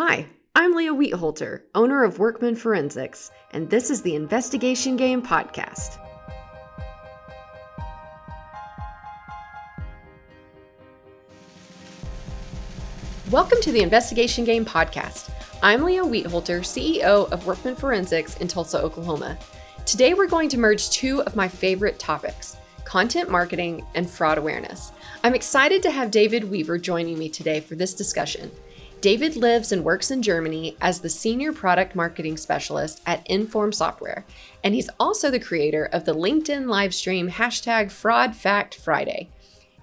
Hi, I'm Leah Wietholter, owner of Workman Forensics, and this is the Investigation Game Podcast. Welcome to the Investigation Game Podcast. I'm Leah Wietholter, CEO of Workman Forensics in Tulsa, Oklahoma. Today we're going to merge two of my favorite topics content marketing and fraud awareness. I'm excited to have David Weaver joining me today for this discussion. David lives and works in Germany as the Senior Product Marketing Specialist at Inform Software, and he's also the creator of the LinkedIn livestream hashtag Fraud Fact Friday.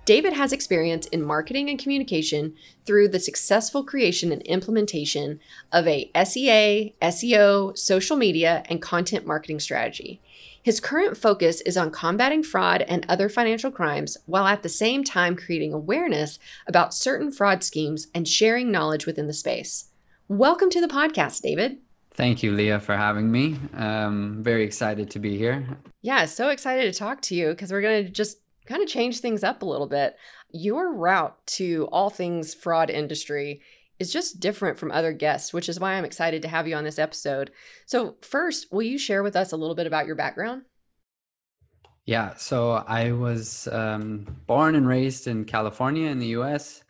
David has experience in marketing and communication through the successful creation and implementation of a SEA, SEO, social media, and content marketing strategy. His current focus is on combating fraud and other financial crimes while at the same time creating awareness about certain fraud schemes and sharing knowledge within the space. Welcome to the podcast, David. Thank you, Leah, for having me. Um, very excited to be here. Yeah, so excited to talk to you because we're going to just kind of change things up a little bit. Your route to all things fraud industry is just different from other guests, which is why I'm excited to have you on this episode. So, first, will you share with us a little bit about your background? Yeah, so I was um, born and raised in California in the US.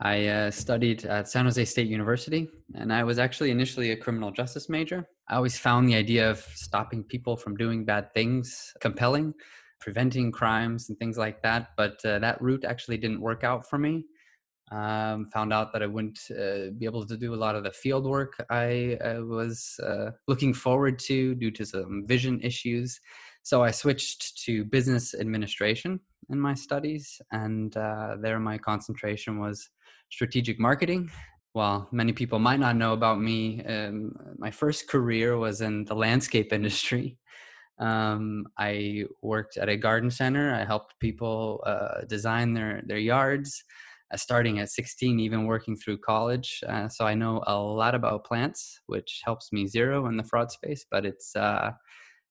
I uh, studied at San Jose State University, and I was actually initially a criminal justice major. I always found the idea of stopping people from doing bad things compelling, preventing crimes and things like that, but uh, that route actually didn't work out for me um, found out that I wouldn't uh, be able to do a lot of the field work I, I was uh, looking forward to due to some vision issues. So I switched to business administration in my studies, and uh, there my concentration was strategic marketing. While many people might not know about me, um, my first career was in the landscape industry. Um, I worked at a garden center. I helped people uh, design their their yards uh, starting at 16, even working through college. Uh, so I know a lot about plants, which helps me zero in the fraud space. But it's uh,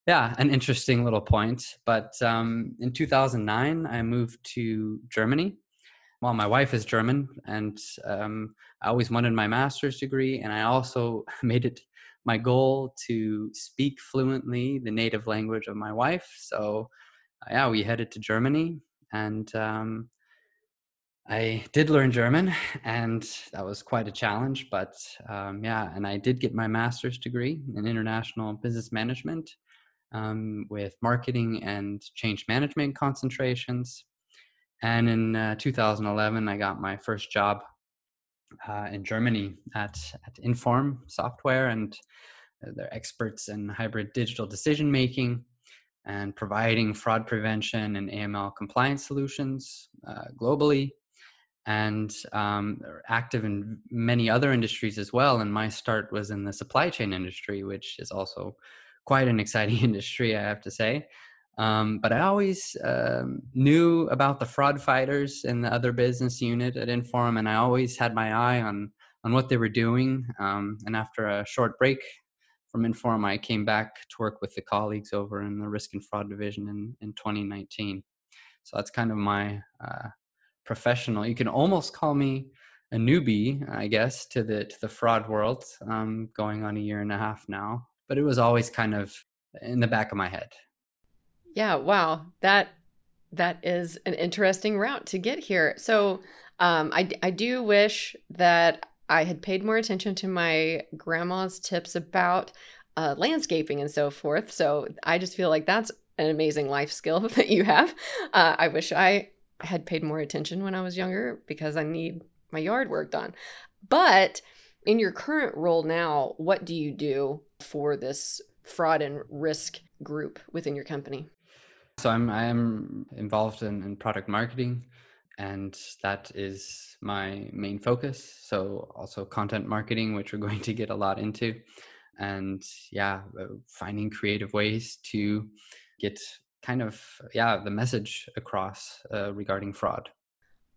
yeah, an interesting little point. But um, in 2009, I moved to Germany. Well, my wife is German, and um, I always wanted my master's degree, and I also made it my goal to speak fluently the native language of my wife. So, yeah, we headed to Germany, and um, I did learn German, and that was quite a challenge. But um, yeah, and I did get my master's degree in international business management um, with marketing and change management concentrations. And in uh, 2011, I got my first job uh, in Germany at, at Inform Software, and uh, they're experts in hybrid digital decision making and providing fraud prevention and AML compliance solutions uh, globally and um, active in many other industries as well. And my start was in the supply chain industry, which is also quite an exciting industry, I have to say. Um, but I always um, knew about the fraud fighters in the other business unit at Inform, and I always had my eye on on what they were doing. Um, and after a short break from Inform, I came back to work with the colleagues over in the risk and fraud division in, in 2019. So that's kind of my uh, professional. You can almost call me a newbie, I guess, to the to the fraud world. Um, going on a year and a half now, but it was always kind of in the back of my head. Yeah, wow, that that is an interesting route to get here. So, um, I I do wish that I had paid more attention to my grandma's tips about uh, landscaping and so forth. So I just feel like that's an amazing life skill that you have. Uh, I wish I had paid more attention when I was younger because I need my yard work done. But in your current role now, what do you do for this fraud and risk group within your company? So I'm I am involved in, in product marketing and that is my main focus. So also content marketing, which we're going to get a lot into. And yeah, uh, finding creative ways to get kind of yeah the message across uh, regarding fraud.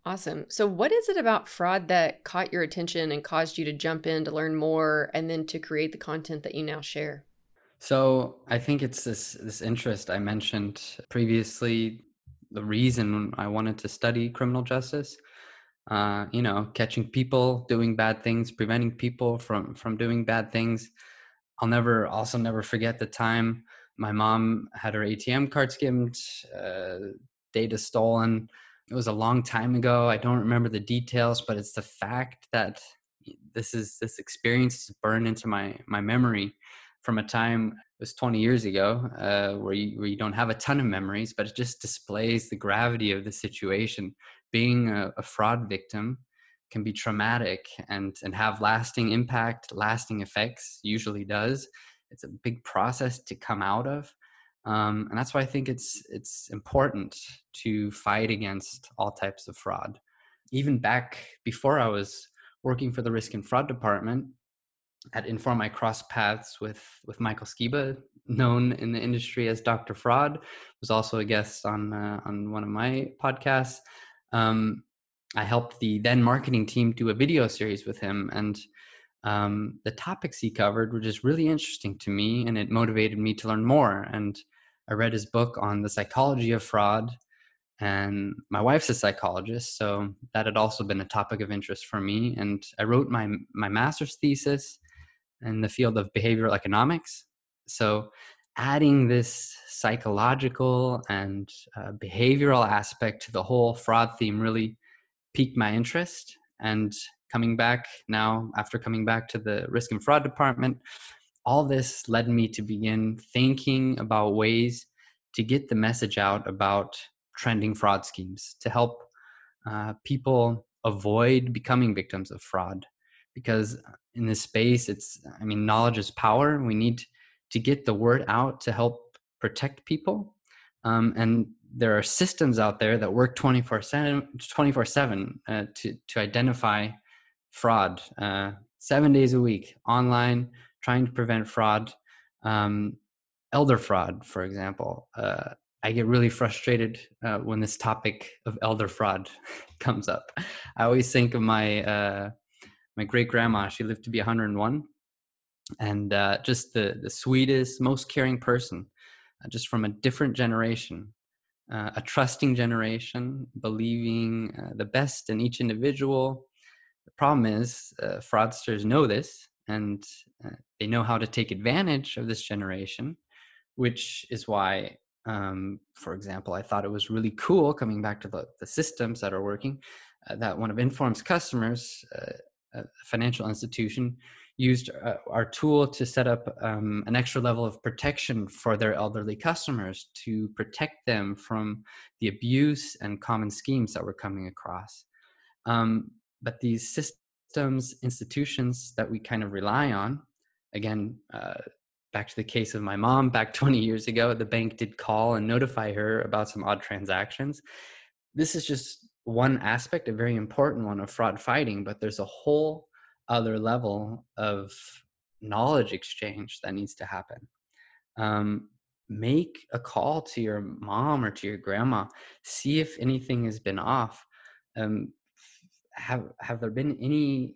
Awesome. So what is it about fraud that caught your attention and caused you to jump in to learn more and then to create the content that you now share? So i think it's this this interest i mentioned previously the reason i wanted to study criminal justice uh, you know, catching people doing bad things, preventing people from from doing bad things. I'll never also never forget the time my mom had her ATM card skimmed, uh, data stolen. It was a long time ago. I don't remember the details, but it's the fact that this is this experience is burned into my my memory from a time it was 20 years ago uh, where you where you don't have a ton of memories, but it just displays the gravity of the situation. Being a, a fraud victim can be traumatic and and have lasting impact, lasting effects. Usually does. It's a big process to come out of, um, and that's why I think it's it's important to fight against all types of fraud. Even back before I was working for the risk and fraud department at Inform, I crossed paths with with Michael Skiba, known in the industry as Dr. Fraud, was also a guest on uh, on one of my podcasts. Um, I helped the then marketing team do a video series with him, and um, the topics he covered were just really interesting to me, and it motivated me to learn more. And I read his book on the psychology of fraud, and my wife's a psychologist, so that had also been a topic of interest for me. And I wrote my my master's thesis in the field of behavioral economics. So, adding this psychological and uh, behavioral aspect to the whole fraud theme really piqued my interest. And coming back now, after coming back to the risk and fraud department, all this led me to begin thinking about ways to get the message out about trending fraud schemes to help uh, people avoid becoming victims of fraud. Because in this space it's i mean knowledge is power. We need to get the word out to help protect people. Um, and there are systems out there that work 24 7 24 7 uh, to, to identify fraud uh, seven days a week online trying to prevent fraud um, elder fraud for example uh, i get really frustrated uh, when this topic of elder fraud comes up. I always think of my uh, my great grandma she lived to be 101 and uh, just the the sweetest most caring person uh, just from a different generation uh, a trusting generation believing uh, the best in each individual problem is uh, fraudsters know this and uh, they know how to take advantage of this generation which is why um, for example i thought it was really cool coming back to the, the systems that are working that one of inform's customers a financial institution used uh, our tool to set up um, an extra level of protection for their elderly customers to protect them from the abuse and common schemes that we're coming across. Um, but these systems, institutions that we kind of rely on, again, uh, back to the case of my mom back 20 years ago, the bank did call and notify her about some odd transactions. This is just one aspect, a very important one of fraud fighting, but there's a whole other level of knowledge exchange that needs to happen. Um, make a call to your mom or to your grandma, see if anything has been off. Um, have have there been any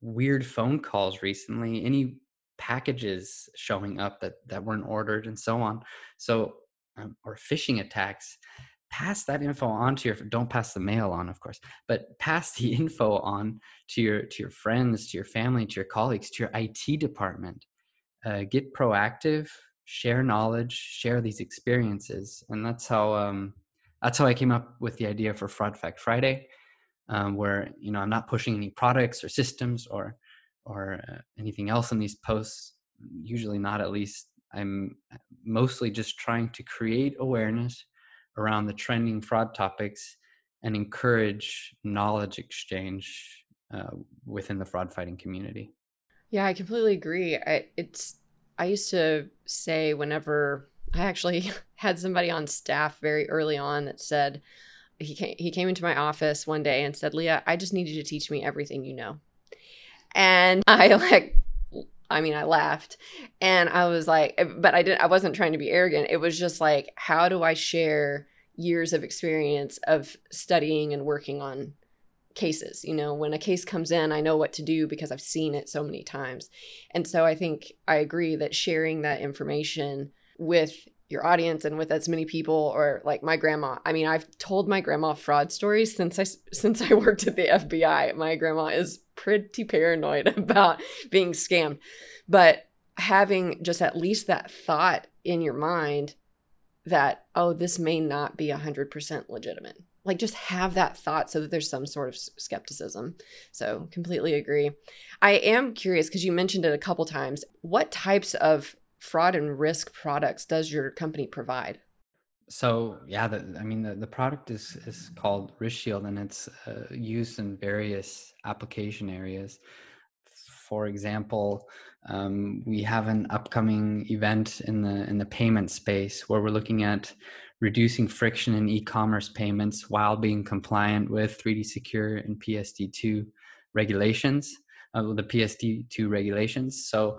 weird phone calls recently? Any packages showing up that that weren't ordered and so on? So um, or phishing attacks pass that info on to your don't pass the mail on of course but pass the info on to your to your friends to your family to your colleagues to your it department uh, get proactive share knowledge share these experiences and that's how um, that's how i came up with the idea for fraud fact friday um, where you know i'm not pushing any products or systems or or uh, anything else in these posts usually not at least i'm mostly just trying to create awareness around the trending fraud topics and encourage knowledge exchange uh, within the fraud fighting community. Yeah, I completely agree. I, it's I used to say whenever I actually had somebody on staff very early on that said he came he came into my office one day and said, "Leah, I just need you to teach me everything you know." And I like I mean, I laughed and I was like, eh, but I didn't, I wasn't trying to be arrogant. It was just like, how do I share years of experience of studying and working on cases? You know, when a case comes in, I know what to do because I've seen it so many times. And so I think I agree that sharing that information with your audience and with as many people or like my grandma. I mean, I've told my grandma fraud stories since I since I worked at the FBI. My grandma is pretty paranoid about being scammed. But having just at least that thought in your mind that oh, this may not be 100% legitimate. Like just have that thought so that there's some sort of skepticism. So, completely agree. I am curious because you mentioned it a couple times. What types of fraud and risk products does your company provide? So yeah, the, I mean the, the product is is called RiskShield, and it's uh, used in various application areas. For example, um, we have an upcoming event in the in the payment space where we're looking at reducing friction in e-commerce payments while being compliant with 3D Secure and PSD2 regulations, uh, the PSD2 regulations. So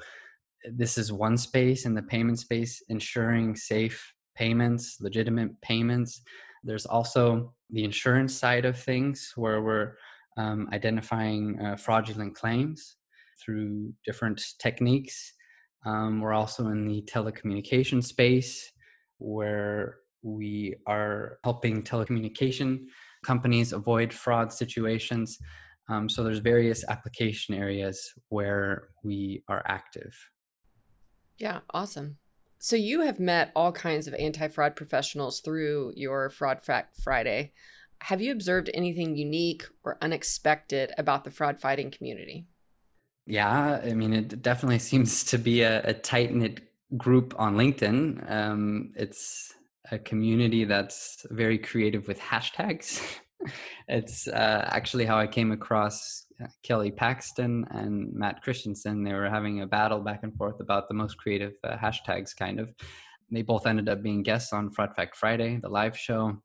this is one space in the payment space, ensuring safe payments, legitimate payments. There's also the insurance side of things where we're um, identifying uh, fraudulent claims through different techniques. Um, we're also in the telecommunication space where we are helping telecommunication companies avoid fraud situations. Um, so there's various application areas where we are active. Yeah, awesome. So you have met all kinds of anti-fraud professionals through your Fraud Fact Friday. Have you observed anything unique or unexpected about the fraud fighting community? Yeah, I mean, it definitely seems to be a, a tight knit group on LinkedIn. Um, it's a community that's very creative with hashtags. it's uh, actually how I came across Kelly Paxton and Matt Christensen. They were having a battle back and forth about the most creative uh, hashtags, kind of. They both ended up being guests on Fraud Fact Friday, the live show.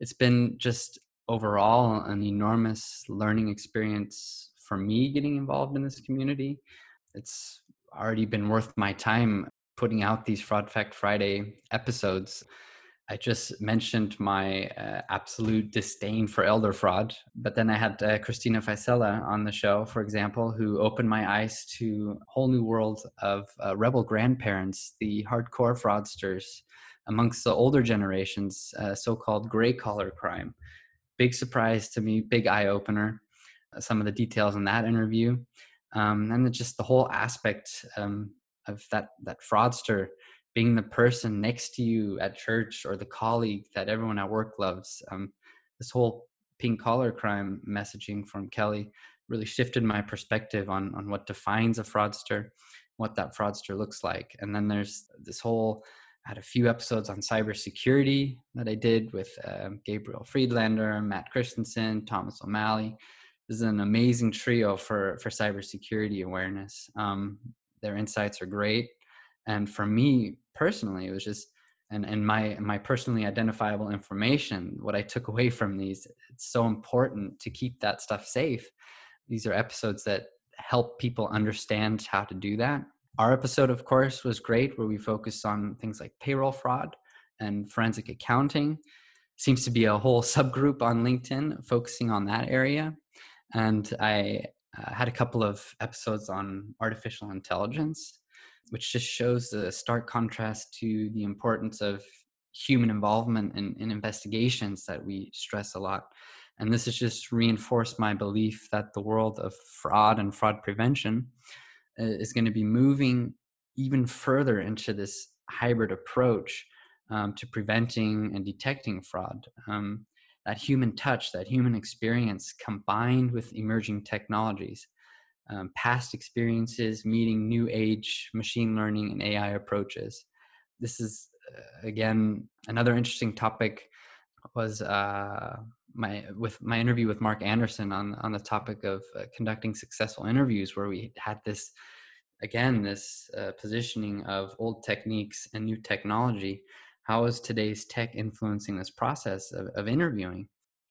It's been just overall an enormous learning experience for me getting involved in this community. It's already been worth my time putting out these Fraud Fact Friday episodes. I just mentioned my uh, absolute disdain for elder fraud, but then I had uh, Christina Faisella on the show, for example, who opened my eyes to a whole new world of uh, rebel grandparents, the hardcore fraudsters amongst the older generations, uh, so-called gray collar crime. Big surprise to me, big eye opener. Uh, some of the details in that interview, um, and just the whole aspect um, of that that fraudster being the person next to you at church or the colleague that everyone at work loves. Um, this whole pink collar crime messaging from Kelly really shifted my perspective on on what defines a fraudster, what that fraudster looks like. And then there's this whole I had a few episodes on cybersecurity that I did with um, Gabriel Friedlander, Matt Christensen, Thomas O'Malley. This is an amazing trio for for cybersecurity awareness. Um, their insights are great, and for me personally it was just and and my my personally identifiable information what i took away from these it's so important to keep that stuff safe. These are episodes that help people understand how to do that. Our episode of course was great where we focused on things like payroll fraud and forensic accounting. Seems to be a whole subgroup on linkedin focusing on that area. And i uh, had a couple of episodes on artificial intelligence which just shows the stark contrast to the importance of human involvement in, in investigations that we stress a lot. And this has just reinforced my belief that the world of fraud and fraud prevention uh, is going to be moving even further into this hybrid approach um, to preventing and detecting fraud. Um, that human touch, that human experience combined with emerging technologies um, past experiences meeting new age machine learning and AI approaches. This is uh, again another interesting topic was uh, my with my interview with Mark Anderson on on the topic of uh, conducting successful interviews, where we had this again this uh, positioning of old techniques and new technology. How is today's tech influencing this process of, of interviewing?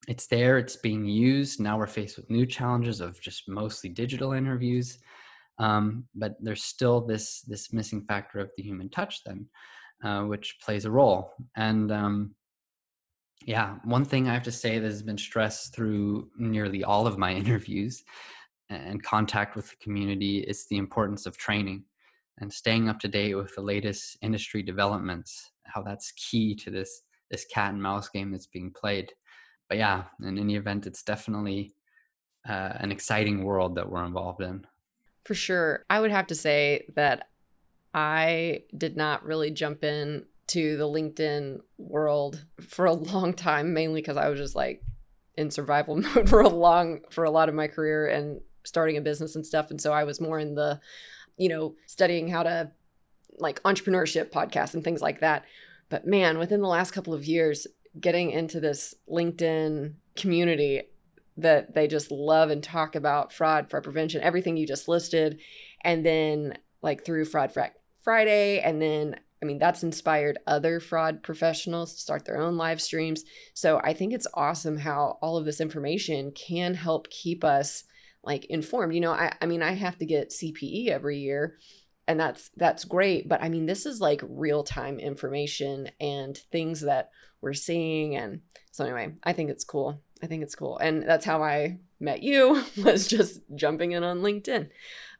It's there it's being used now we're faced with new challenges of just mostly digital interviews um, but there's still this this missing factor of the human touch then uh, which plays a role and um, yeah one thing i have to say that has been stressed through nearly all of my interviews and contact with the community is the importance of training and staying up to date with the latest industry developments how that's key to this this cat and mouse game that's being played. But yeah, in any event, it's definitely uh, an exciting world that we're involved in. For sure. I would have to say that I did not really jump in to the LinkedIn world for a long time, mainly because I was just like in survival mode for a long for a lot of my career and starting a business and stuff. And so I was more in the, you know, studying how to like entrepreneurship podcasts and things like that. But man, within the last couple of years, getting into this LinkedIn community that they just love and talk about fraud, fraud prevention, everything you just listed. And then like through Fraud Friday, and then I mean, that's inspired other fraud professionals to start their own live streams. So I think it's awesome how all of this information can help keep us like informed. You know, I, I mean, I have to get CPE every year and that's that's great but i mean this is like real time information and things that we're seeing and so anyway i think it's cool i think it's cool and that's how i met you was just jumping in on linkedin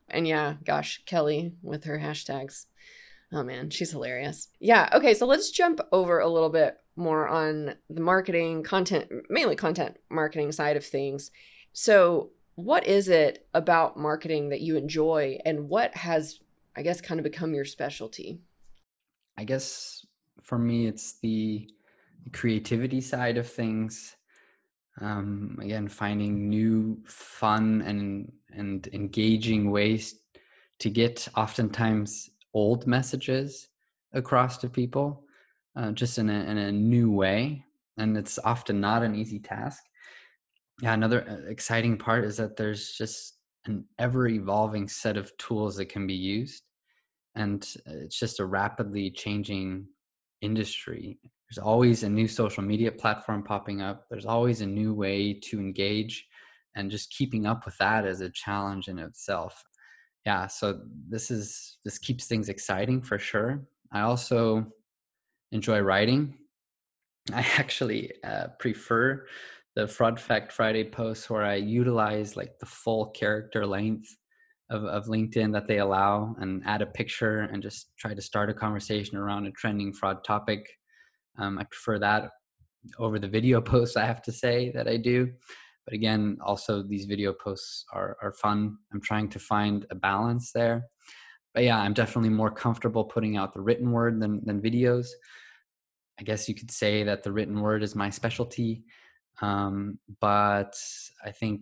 and yeah gosh kelly with her hashtags Oh man, she's hilarious. Yeah. Okay. So let's jump over a little bit more on the marketing, content, mainly content marketing side of things. So, what is it about marketing that you enjoy, and what has, I guess, kind of become your specialty? I guess for me, it's the creativity side of things. Um, again, finding new, fun, and and engaging ways to get oftentimes old messages across to people uh, just in a, in a new way and it's often not an easy task yeah another uh, exciting part is that there's just an ever evolving set of tools that can be used and uh, it's just a rapidly changing industry there's always a new social media platform popping up. There's always a new way to engage and just keeping up with that is a challenge in itself. Yeah so this is this keeps things exciting for sure. I also enjoy writing. I actually uh, prefer the fraud fact friday posts where i utilize like the full character length of, of linkedin that they allow and add a picture and just try to start a conversation around a trending fraud topic um, i prefer that over the video posts i have to say that i do. But again also these video posts are, are fun. I'm trying to find a balance there. But yeah i'm definitely more comfortable putting out the written word than, than videos. I guess you could say that the written word is my specialty. Um, but i think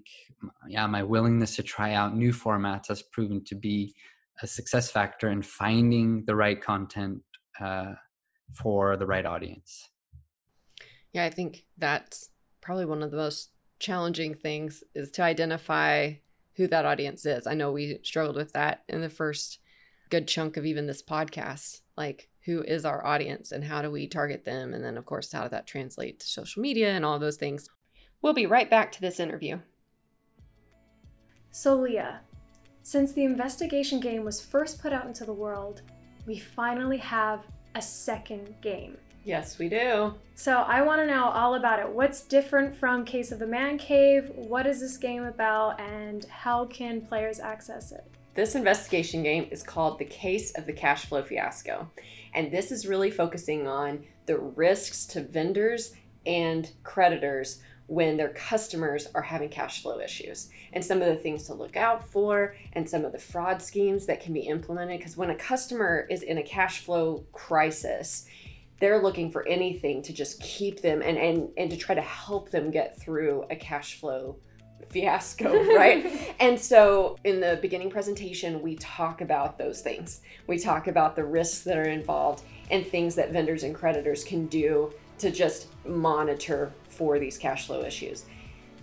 yeah my willingness to try out new formats has proven to be a success factor in finding the right content uh, for the right audience yeah i think that's probably one of the most challenging things is to identify who that audience is. I know we struggled with that in the first good chunk of even this podcast. Like, who is our audience and how do we target them? And then, of course, how does that translate to social media and all those things? We'll be right back to this interview. So, Leah, since the investigation game was first put out into the world, we finally have a second game. Yes, we do. So I want to know all about it. What's different from Case of the Man Cave? What is this game about, and how can players access it? This investigation game is called The Case of the Cash Flow Fiasco. And this is really focusing on the risks to vendors and creditors when their customers are having cash flow issues and some of the things to look out for and some of the fraud schemes that can be implemented. Because when a customer is in a cash flow crisis, they're looking for anything to just keep them and and and to try to help them get through a cash flow fiasco, right? and so in the beginning presentation, we talk about those things. We talk about the risks that are involved and things that vendors and creditors can do to just monitor for these cash flow issues.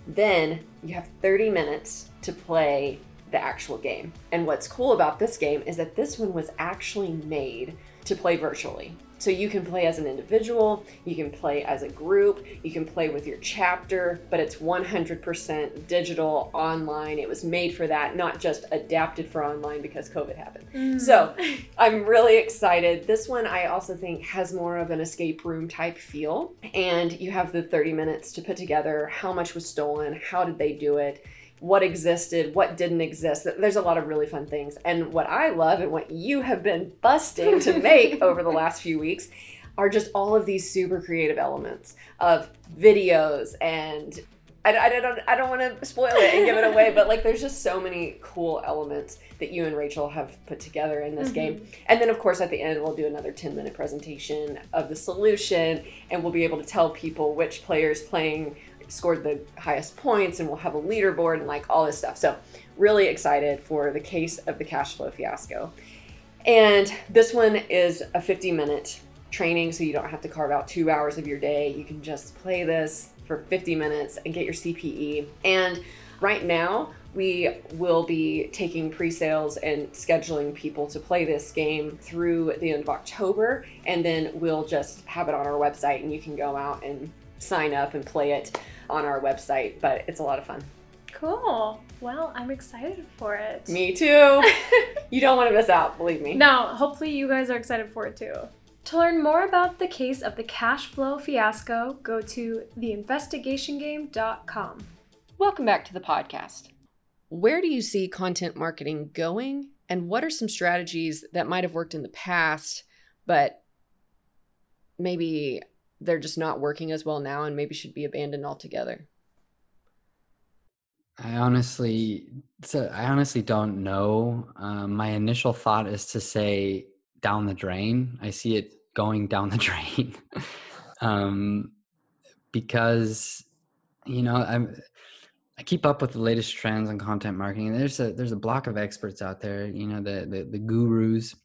Then you have 30 minutes to play the actual game. And what's cool about this game is that this one was actually made to play virtually. So you can play as an individual, you can play as a group, you can play with your chapter, but it's 100% digital online. It was made for that, not just adapted for online because COVID happened. Mm. So I'm really excited. This one I also think has more of an escape room type feel. And you have the 30 minutes to put together how much was stolen, how did they do it what existed, what didn't exist. There's a lot of really fun things. And what I love and what you have been busting to make over the last few weeks are just all of these super creative elements of videos and I, I don't I don't want to spoil it and give it away, but like there's just so many cool elements that you and Rachel have put together in this mm-hmm. game. And then of course at the end we'll do another 10 minute presentation of the solution and we'll be able to tell people which players playing scored the highest points and we'll have a leaderboard and like all this stuff. So really excited for the case of the cash flow fiasco. And this one is a 50 minute training so you don't have to carve out 2 hours of your day. You can just play this for 50 minutes and get your CPE. And right now, we will be taking pre-sales and scheduling people to play this game through the end of October and then we'll just have it on our website and you can go out and sign up and play it on our website but it's a lot of fun. Cool. Well, I'm excited for it. Me too. you don't want to miss out, believe me. No, hopefully you guys are excited for it too. To learn more about the case of the cash flow fiasco, go to theinvestigationgame.com. Welcome back to the podcast. Where do you see content marketing going, and what are some strategies that might have worked in the past, but maybe they're just not working as well now and maybe should be abandoned altogether? I honestly, so I honestly don't know. Um, my initial thought is to say down the drain. I see it going down the drain um, because you know I'm I keep up with the latest trends in content marketing. There's a there's a block of experts out there, you know, the, the the gurus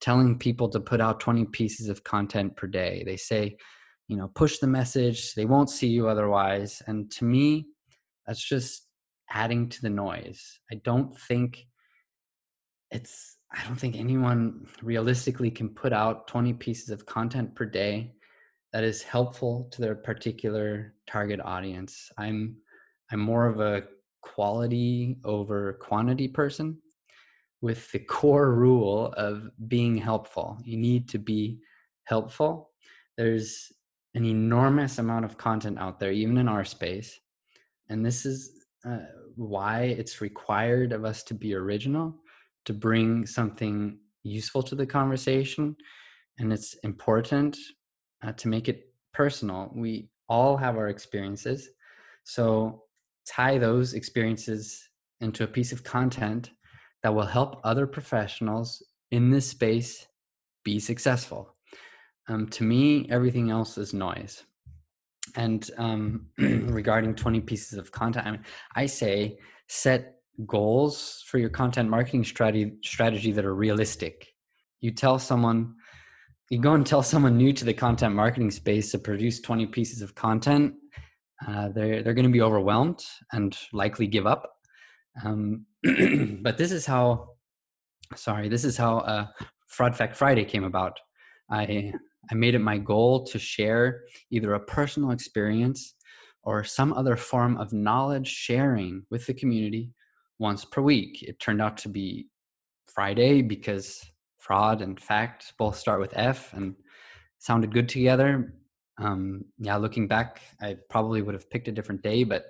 telling people to put out 20 pieces of content per day. They say, you know, push the message, they won't see you otherwise. And to me, that's just adding to the noise. I don't think it's I don't think anyone realistically can put out 20 pieces of content per day that is helpful to their particular target audience. I'm I'm more of a quality over quantity person with the core rule of being helpful. You need to be helpful. There's an enormous amount of content out there, even in our space. And this is uh, why it's required of us to be original to bring something useful to the conversation and it's important uh, to make it personal. We all have our experiences. So tie those experiences into a piece of content that will help other professionals in this space be successful um, to me everything else is noise and um, regarding 20 pieces of content I, say set goals for your content marketing strategy strategy that are realistic. You tell someone you go and tell someone new to the content marketing space to produce 20 pieces of content, uh, they're they're going to be overwhelmed and likely give up. Um, but this is how, sorry, this is how uh, Fraud Fact Friday came about. I I made it my goal to share either a personal experience or some other form of knowledge sharing with the community once per week. It turned out to be Friday because fraud and fact both start with F and sounded good together. Um, yeah, looking back, I probably would have picked a different day, but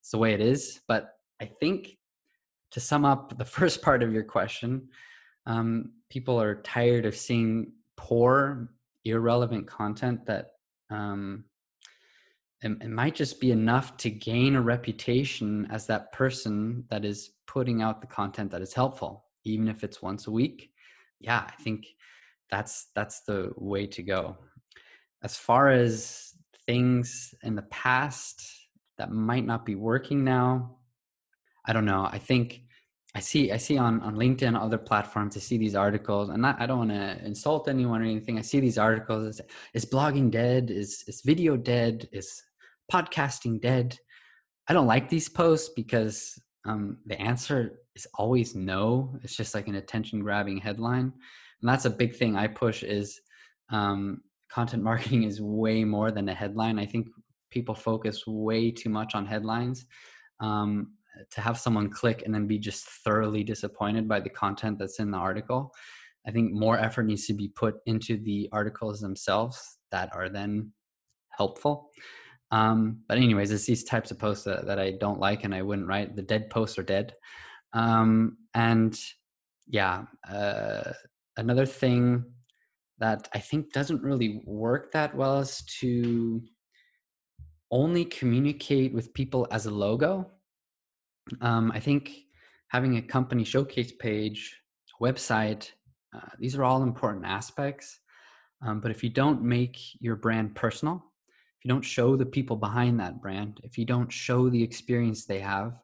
it's the way it is. But I think to sum up the first part of your question, um, people are tired of seeing poor, irrelevant content that um, it, it might just be enough to gain a reputation as that person that is putting out the content that is helpful even if it's once a week. Yeah i think that's that's the way to go. As far as things in the past that might not be working now i don't know. I think i see i see on on linkedin other platforms i see these articles and not, i don't want to insult anyone or anything i see these articles is, is blogging dead is is video dead is podcasting dead? I don't like these posts because um, the answer is always no. It's just like an attention grabbing headline. And that's a big thing I push is um, content marketing is way more than a headline. I think people focus way too much on headlines. Um, to have someone click and then be just thoroughly disappointed by the content that's in the article. I think more effort needs to be put into the articles themselves that are then helpful. Um, but anyways, it's these types of posts that, that I don't like and I wouldn't write. The dead posts are dead. Um, and yeah, uh, another thing that I think doesn't really work that well is to only communicate with people as a logo. Um, I think having a company showcase page, website, uh, these are all important aspects. Um, but if you don't make your brand personal, if you don't show the people behind that brand, if you don't show the experience they have,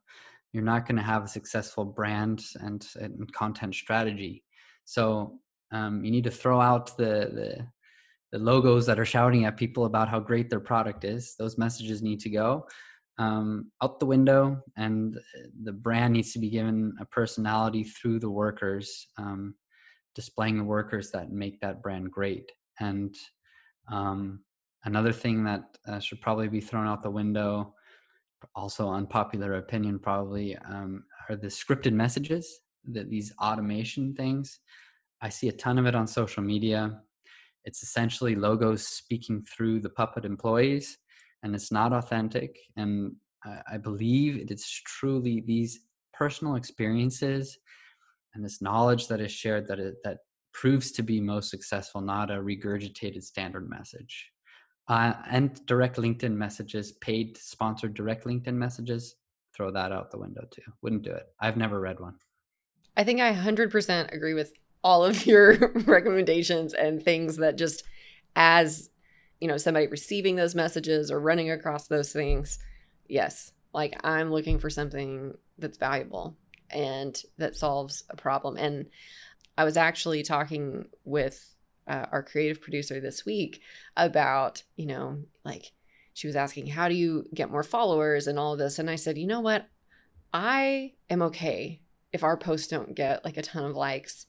you're not going to have a successful brand and, and content strategy. So um, you need to throw out the, the the logos that are shouting at people about how great their product is. Those messages need to go um, out the window, and the brand needs to be given a personality through the workers, um, displaying the workers that make that brand great. And um, another thing that uh, should probably be thrown out the window, also unpopular opinion, probably, um, are the scripted messages. That these automation things. I see a ton of it on social media. It's essentially logos speaking through the puppet employees, and it's not authentic. And I, I believe it is truly these personal experiences and this knowledge that is shared that it, that proves to be most successful, not a regurgitated standard message. Uh, and direct LinkedIn messages, paid sponsored direct LinkedIn messages, throw that out the window too. Wouldn't do it. I've never read one. I think I 100% agree with all of your recommendations and things that just as you know somebody receiving those messages or running across those things yes like i'm looking for something that's valuable and that solves a problem. And i was actually talking with uh, our creative producer this week about you know like she was asking how do you get more followers and all of this? And i said you know what? I am okay if our posts don't get like a ton of likes.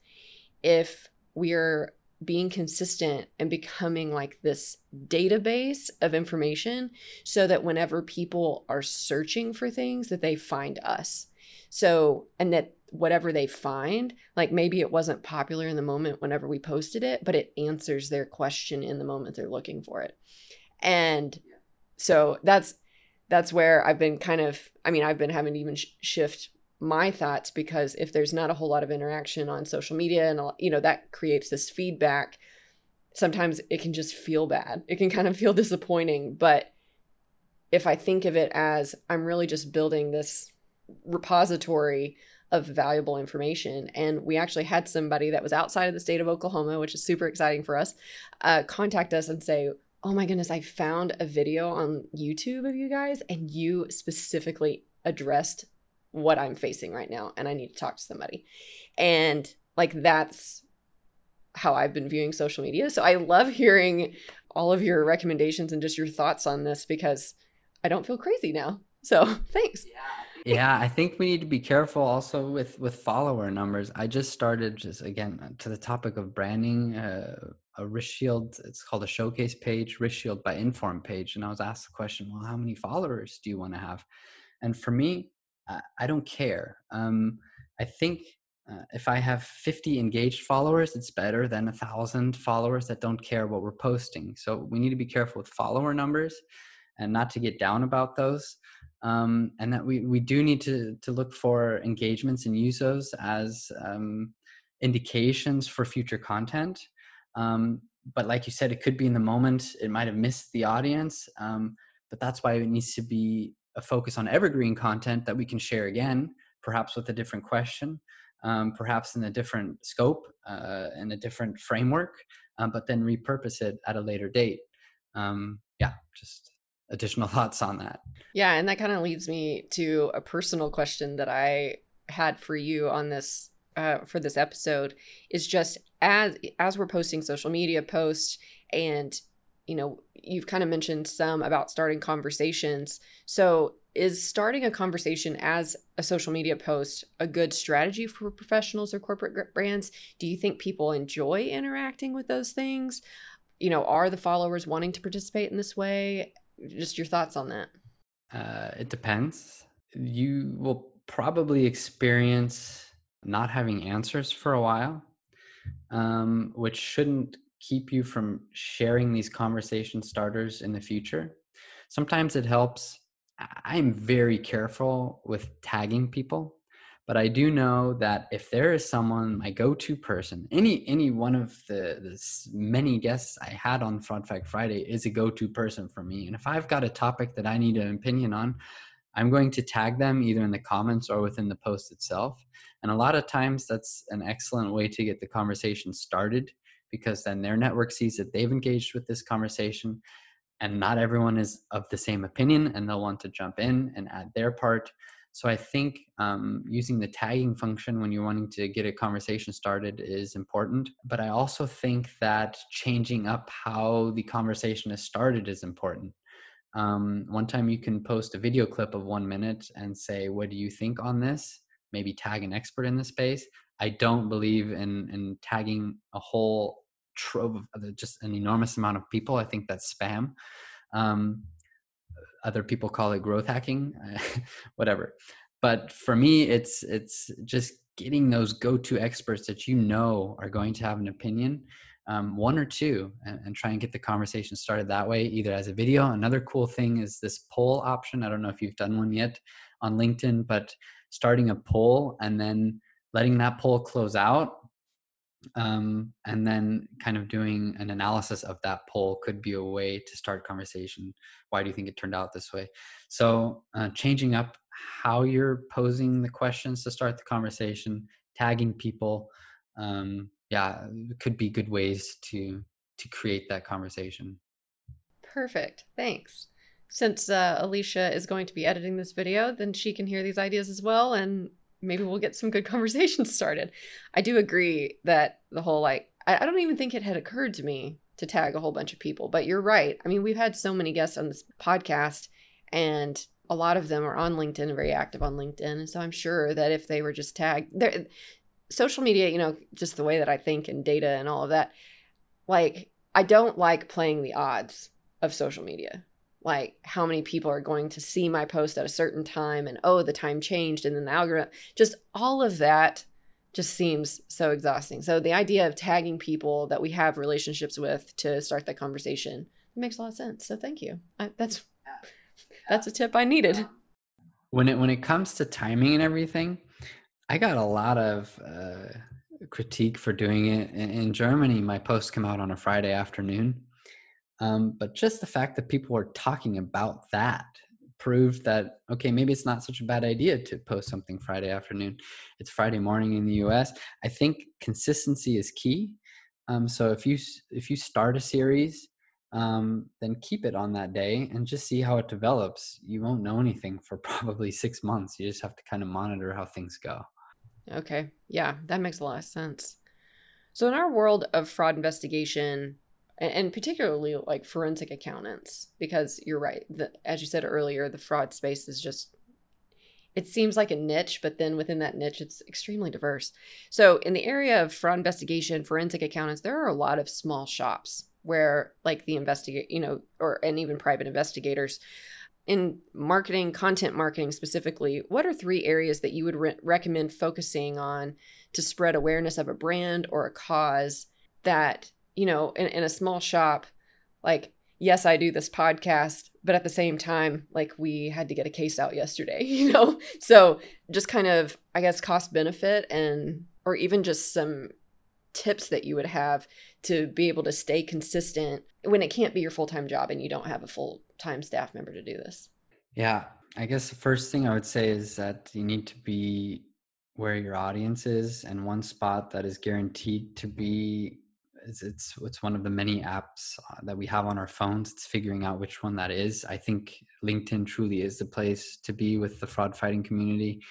If we're being consistent and becoming like this database of information so that whenever people are searching for things that they find us. So and that whatever they find like maybe it wasn't popular in the moment whenever we posted it but it answers their question in the moment they're looking for it. And so that's that's where i've been kind of i mean i've been having to even sh- shift my thoughts because if there's not a whole lot of interaction on social media and you know that creates this feedback sometimes it can just feel bad. It can kind of feel disappointing. But if i think of it as i'm really just building this repository of valuable information and we actually had somebody that was outside of the state of oklahoma which is super exciting for us uh, contact us and say oh my goodness i found a video on youtube of you guys and you specifically addressed what I'm facing right now and I need to talk to somebody. And like that's how I've been viewing social media. So I love hearing all of your recommendations and just your thoughts on this because I don't feel crazy now. So thanks. Yeah. yeah, I think we need to be careful also with with follower numbers. I just started just again to the topic of branding uh, a RiskShield. It's called a showcase page, RiskShield by Inform page, and I was asked the question, well, how many followers do you want to have? And for me, I don't care. Um, I think uh, if I have 50 engaged followers, it's better than a thousand followers that don't care what we're posting. So we need to be careful with follower numbers and not to get down about those. Um, and that we, we do need to, to look for engagements and use those as um, indications for future content. Um, but like you said, it could be in the moment, it might have missed the audience. Um, but that's why it needs to be a focus on evergreen content that we can share again, perhaps with a different question, um, perhaps in a different scope, uh, in a different framework, um, but then repurpose it at a later date. Um, yeah, just additional thoughts on that. Yeah, and that kind of leads me to a personal question that I had for you on this uh, for this episode is just as as we're posting social media posts and you know, you've kind of mentioned some about starting conversations. So, is starting a conversation as a social media post a good strategy for professionals or corporate brands? Do you think people enjoy interacting with those things? You know, are the followers wanting to participate in this way? Just your thoughts on that. Uh, it depends. You will probably experience not having answers for a while, um, which shouldn't keep you from sharing these conversation starters in the future. Sometimes it helps. I'm very careful with tagging people but I do know that if there is someone, my go-to person, any any one of the, the many guests I had on Fraud Fact Friday is a go-to person for me. And if I've got a topic that I need an opinion on, I'm going to tag them either in the comments or within the post itself. And a lot of times that's an excellent way to get the conversation started because then their network sees that they've engaged with this conversation and not everyone is of the same opinion and they'll want to jump in and add their part so I think um, using the tagging function when you're wanting to get a conversation started is important. But I also think that changing up how the conversation is started is important. Um, one time you can post a video clip of one minute and say, What do you think on this? Maybe tag an expert in the space. I don't believe in, in tagging a whole trove of just an enormous amount of people. I think that's spam. Um, other people call it growth hacking whatever but for me it's it's just getting those go-to experts that you know are going to have an opinion um, one or two and, and, try and get the conversation started that way either as a video another cool thing is this poll option i don't know if you've done one yet on linkedin but starting a poll and then letting that poll close out um, and then kind of doing an analysis of that poll could be a way to start conversation. Why do you think it turned out this way? So uh, changing up how you're posing the questions to start the conversation tagging people um, yeah could be good ways to to create that conversation. Perfect thanks. Since uh, alicia is going to be editing this video then she can hear these ideas as well and maybe we'll get some good conversations started. I do agree that the whole like I, I don't even think it had occurred to me to tag a whole bunch of people, but you're right. I mean, we've had so many guests on this podcast and a lot of them are on LinkedIn very active on LinkedIn. And so I'm sure that if they were just tagged there social media, you know, just the way that I think and data and all of that, like I don't like playing the odds of social media like how many people are going to see my post at a certain time and oh the time changed and then the algorithm just all of that just seems so exhausting. So the idea of tagging people that we have relationships with to start that conversation makes a lot of sense. So thank you. I, that's that's a tip i needed. When it when it comes to timing and everything i got a lot of uh, critique for doing it. In, in germany my posts come out on a friday afternoon um, but just the fact that people were talking about that proved that okay maybe it's not such a bad idea to post something friday afternoon. It's friday morning in the us i think consistency is key. Um, so if you if you start a series um, then keep it on that day and just see how it develops. You won't know anything for probably six months. You just have to kind of monitor how things go. Okay. Yeah that makes a lot of sense. So in our world of fraud investigation and, particularly like forensic accountants because you're right the, as you said earlier the fraud space is just it seems like a niche but then within that niche it's extremely diverse. So in the area of fraud investigation forensic accountants there are a lot of small shops where like the investigate you know or and even private investigators. In marketing content marketing specifically what are three areas that you would re- recommend focusing on to spread awareness of a brand or a cause that you know, in, in a small shop, like, yes, I do this podcast, but at the same time, like, we had to get a case out yesterday, you know? So just kind of, I guess, cost benefit and, or even just some tips that you would have to be able to stay consistent when it can't be your full time job and you don't have a full time staff member to do this? Yeah, I guess the first thing I would say is that you need to be where your audience is and one spot that is guaranteed to be it's, it's it's one of the many apps uh, that we have on our phones. It's figuring out which one that is. I think LinkedIn truly is the place to be with the fraud fighting community.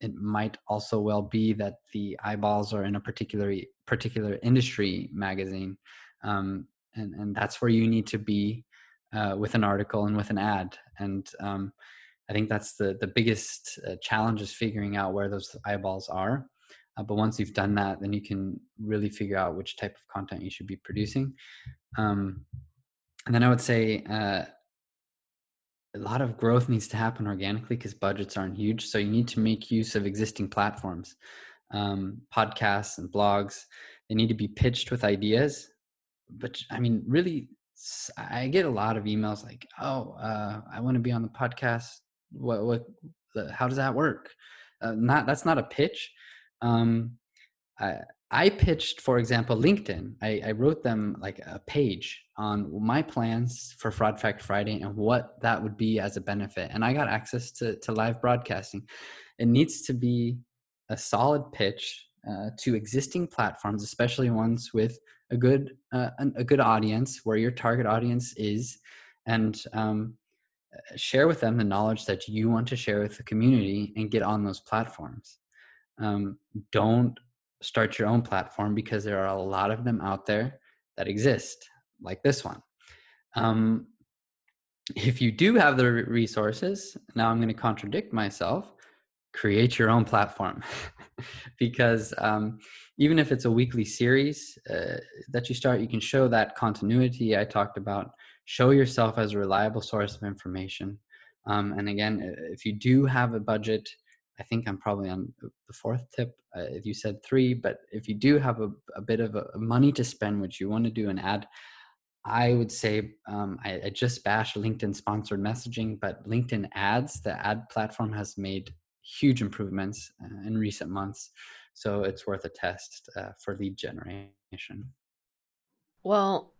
It might also well be that the eyeballs are in a particular particular industry magazine, um, and and that's where you need to be uh, with an article and with an ad. And um, I think that's the the biggest uh, challenge is figuring out where those eyeballs are. Uh, but once you've done that, then you can really figure out which type of content you should be producing. Um, and then I would say uh, a lot of growth needs to happen organically because budgets aren't huge. So you need to make use of existing platforms, um, podcasts and blogs. They need to be pitched with ideas. But I mean, really, I get a lot of emails like, "Oh, uh, I want to be on the podcast. What, what, how does that work?" uh, not that's not a pitch. Um, I, I pitched, for example, LinkedIn. I, I, wrote them like a page on my plans for Fraud Fact Friday and what that would be as a benefit. And I got access to, to live broadcasting. It needs to be a solid pitch uh, to existing platforms, especially ones with a good uh, a good audience where your target audience is, and um, share with them the knowledge that you want to share with the community and get on those platforms. Um, don't start your own platform because there are a lot of them out there that exist, like this one. Um, if you do have the resources, now I'm going to contradict myself, create your own platform. because um, even if it's a weekly series uh, that you start, you can show that continuity I talked about. Show yourself as a reliable source of information. Um, and again, if you do have a budget, I think I'm probably on the fourth tip. Uh, if you said three, but if you do have a, a bit of a, money to spend, which you want to do an ad, I would say um, I, I, just bashed LinkedIn sponsored messaging, but LinkedIn ads, the ad platform has made huge improvements uh, in recent months. So it's worth a test uh, for lead generation. Well,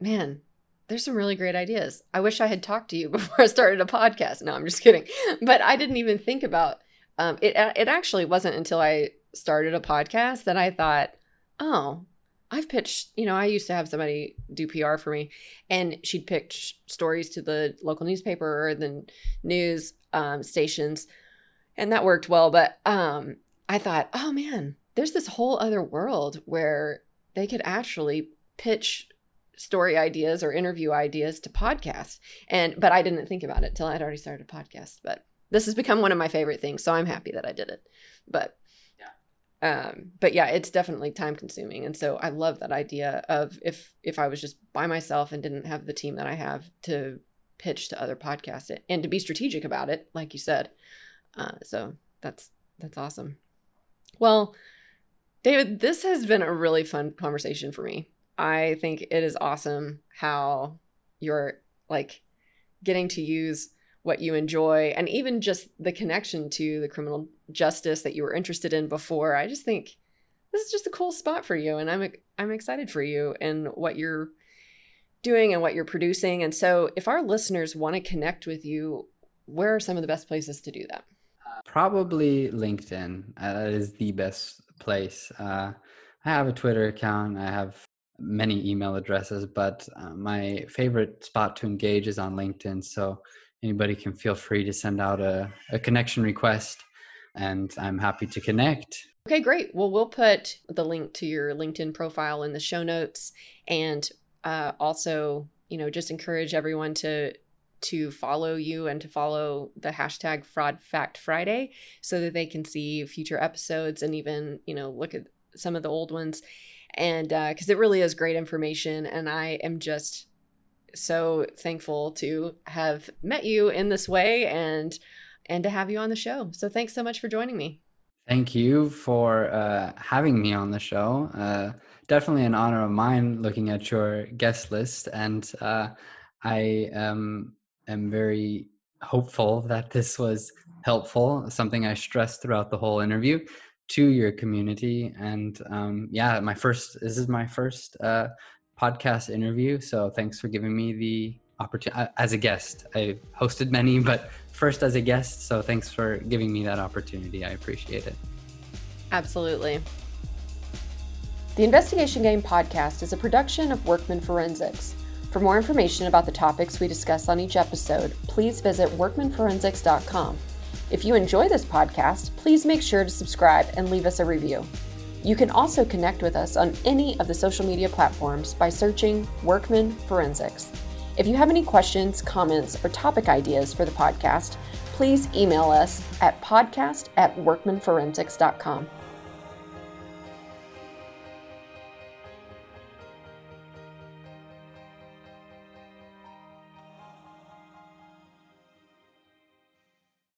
man, there's some really great ideas. I wish I had talked to you before I started a podcast. No, I'm just kidding. But I didn't even think about um, it. Uh, it actually wasn't until I started a podcast that I thought, oh, I've pitched. You know, I used to have somebody do PR for me, and she'd pitch stories to the local newspaper or the news um, stations, and that worked well. But um, I thought, oh man, there's this whole other world where they could actually pitch story ideas or interview ideas to podcasts. And but I didn't think about it till I'd already started a podcast. But this has become one of my favorite things, so I'm happy that I did it. But yeah. Um, but yeah, it's definitely time consuming. And so I love that idea of if if I was just by myself and didn't have the team that I have to pitch to other podcasts and to be strategic about it, like you said. Uh, so that's that's awesome. Well, David, this has been a really fun conversation for me. I think it is awesome how you're like getting to use what you enjoy and even just the connection to the criminal justice that you were interested in before. I just think this is just a cool spot for you and I'm I'm excited for you and what you're doing and what you're producing. And so if our listeners want to connect with you, where are some of the best places to do that? Probably LinkedIn. Uh, that is the best place. Uh, I have a Twitter account. I have many email addresses, but uh, my favorite spot to engage is on LinkedIn. So anybody can feel free to send out a, a connection request, and I'm happy to connect. Okay, great. Well, we'll put the link to your LinkedIn profile in the show notes, and uh, also, you know, just encourage everyone to to follow you and to follow the hashtag fraud fact friday so that they can see future episodes and even you know look at some of the old ones and because uh, it really is great information and i am just so thankful to have met you in this way and and to have you on the show. So thanks so much for joining me. Thank you for uh, having me on the show. Uh, definitely an honor of mine looking at your guest list and uh, i um, am very hopeful that this was helpful something i stressed throughout the whole interview to your community. And um, yeah, my first, this is my first uh, podcast interview. So thanks for giving me the opportunity uh, as a guest. I've hosted many, but first as a guest. So thanks for giving me that opportunity. I appreciate it. Absolutely. The Investigation Game podcast is a production of Workman Forensics. For more information about the topics we discuss on each episode, please visit workmanforensics.com. If you enjoy this podcast, please make sure to subscribe and leave us a review. You can also connect with us on any of the social media platforms by searching Workman Forensics. If you have any questions, comments, or topic ideas for the podcast, please email us at podcast at workmanforensics.com.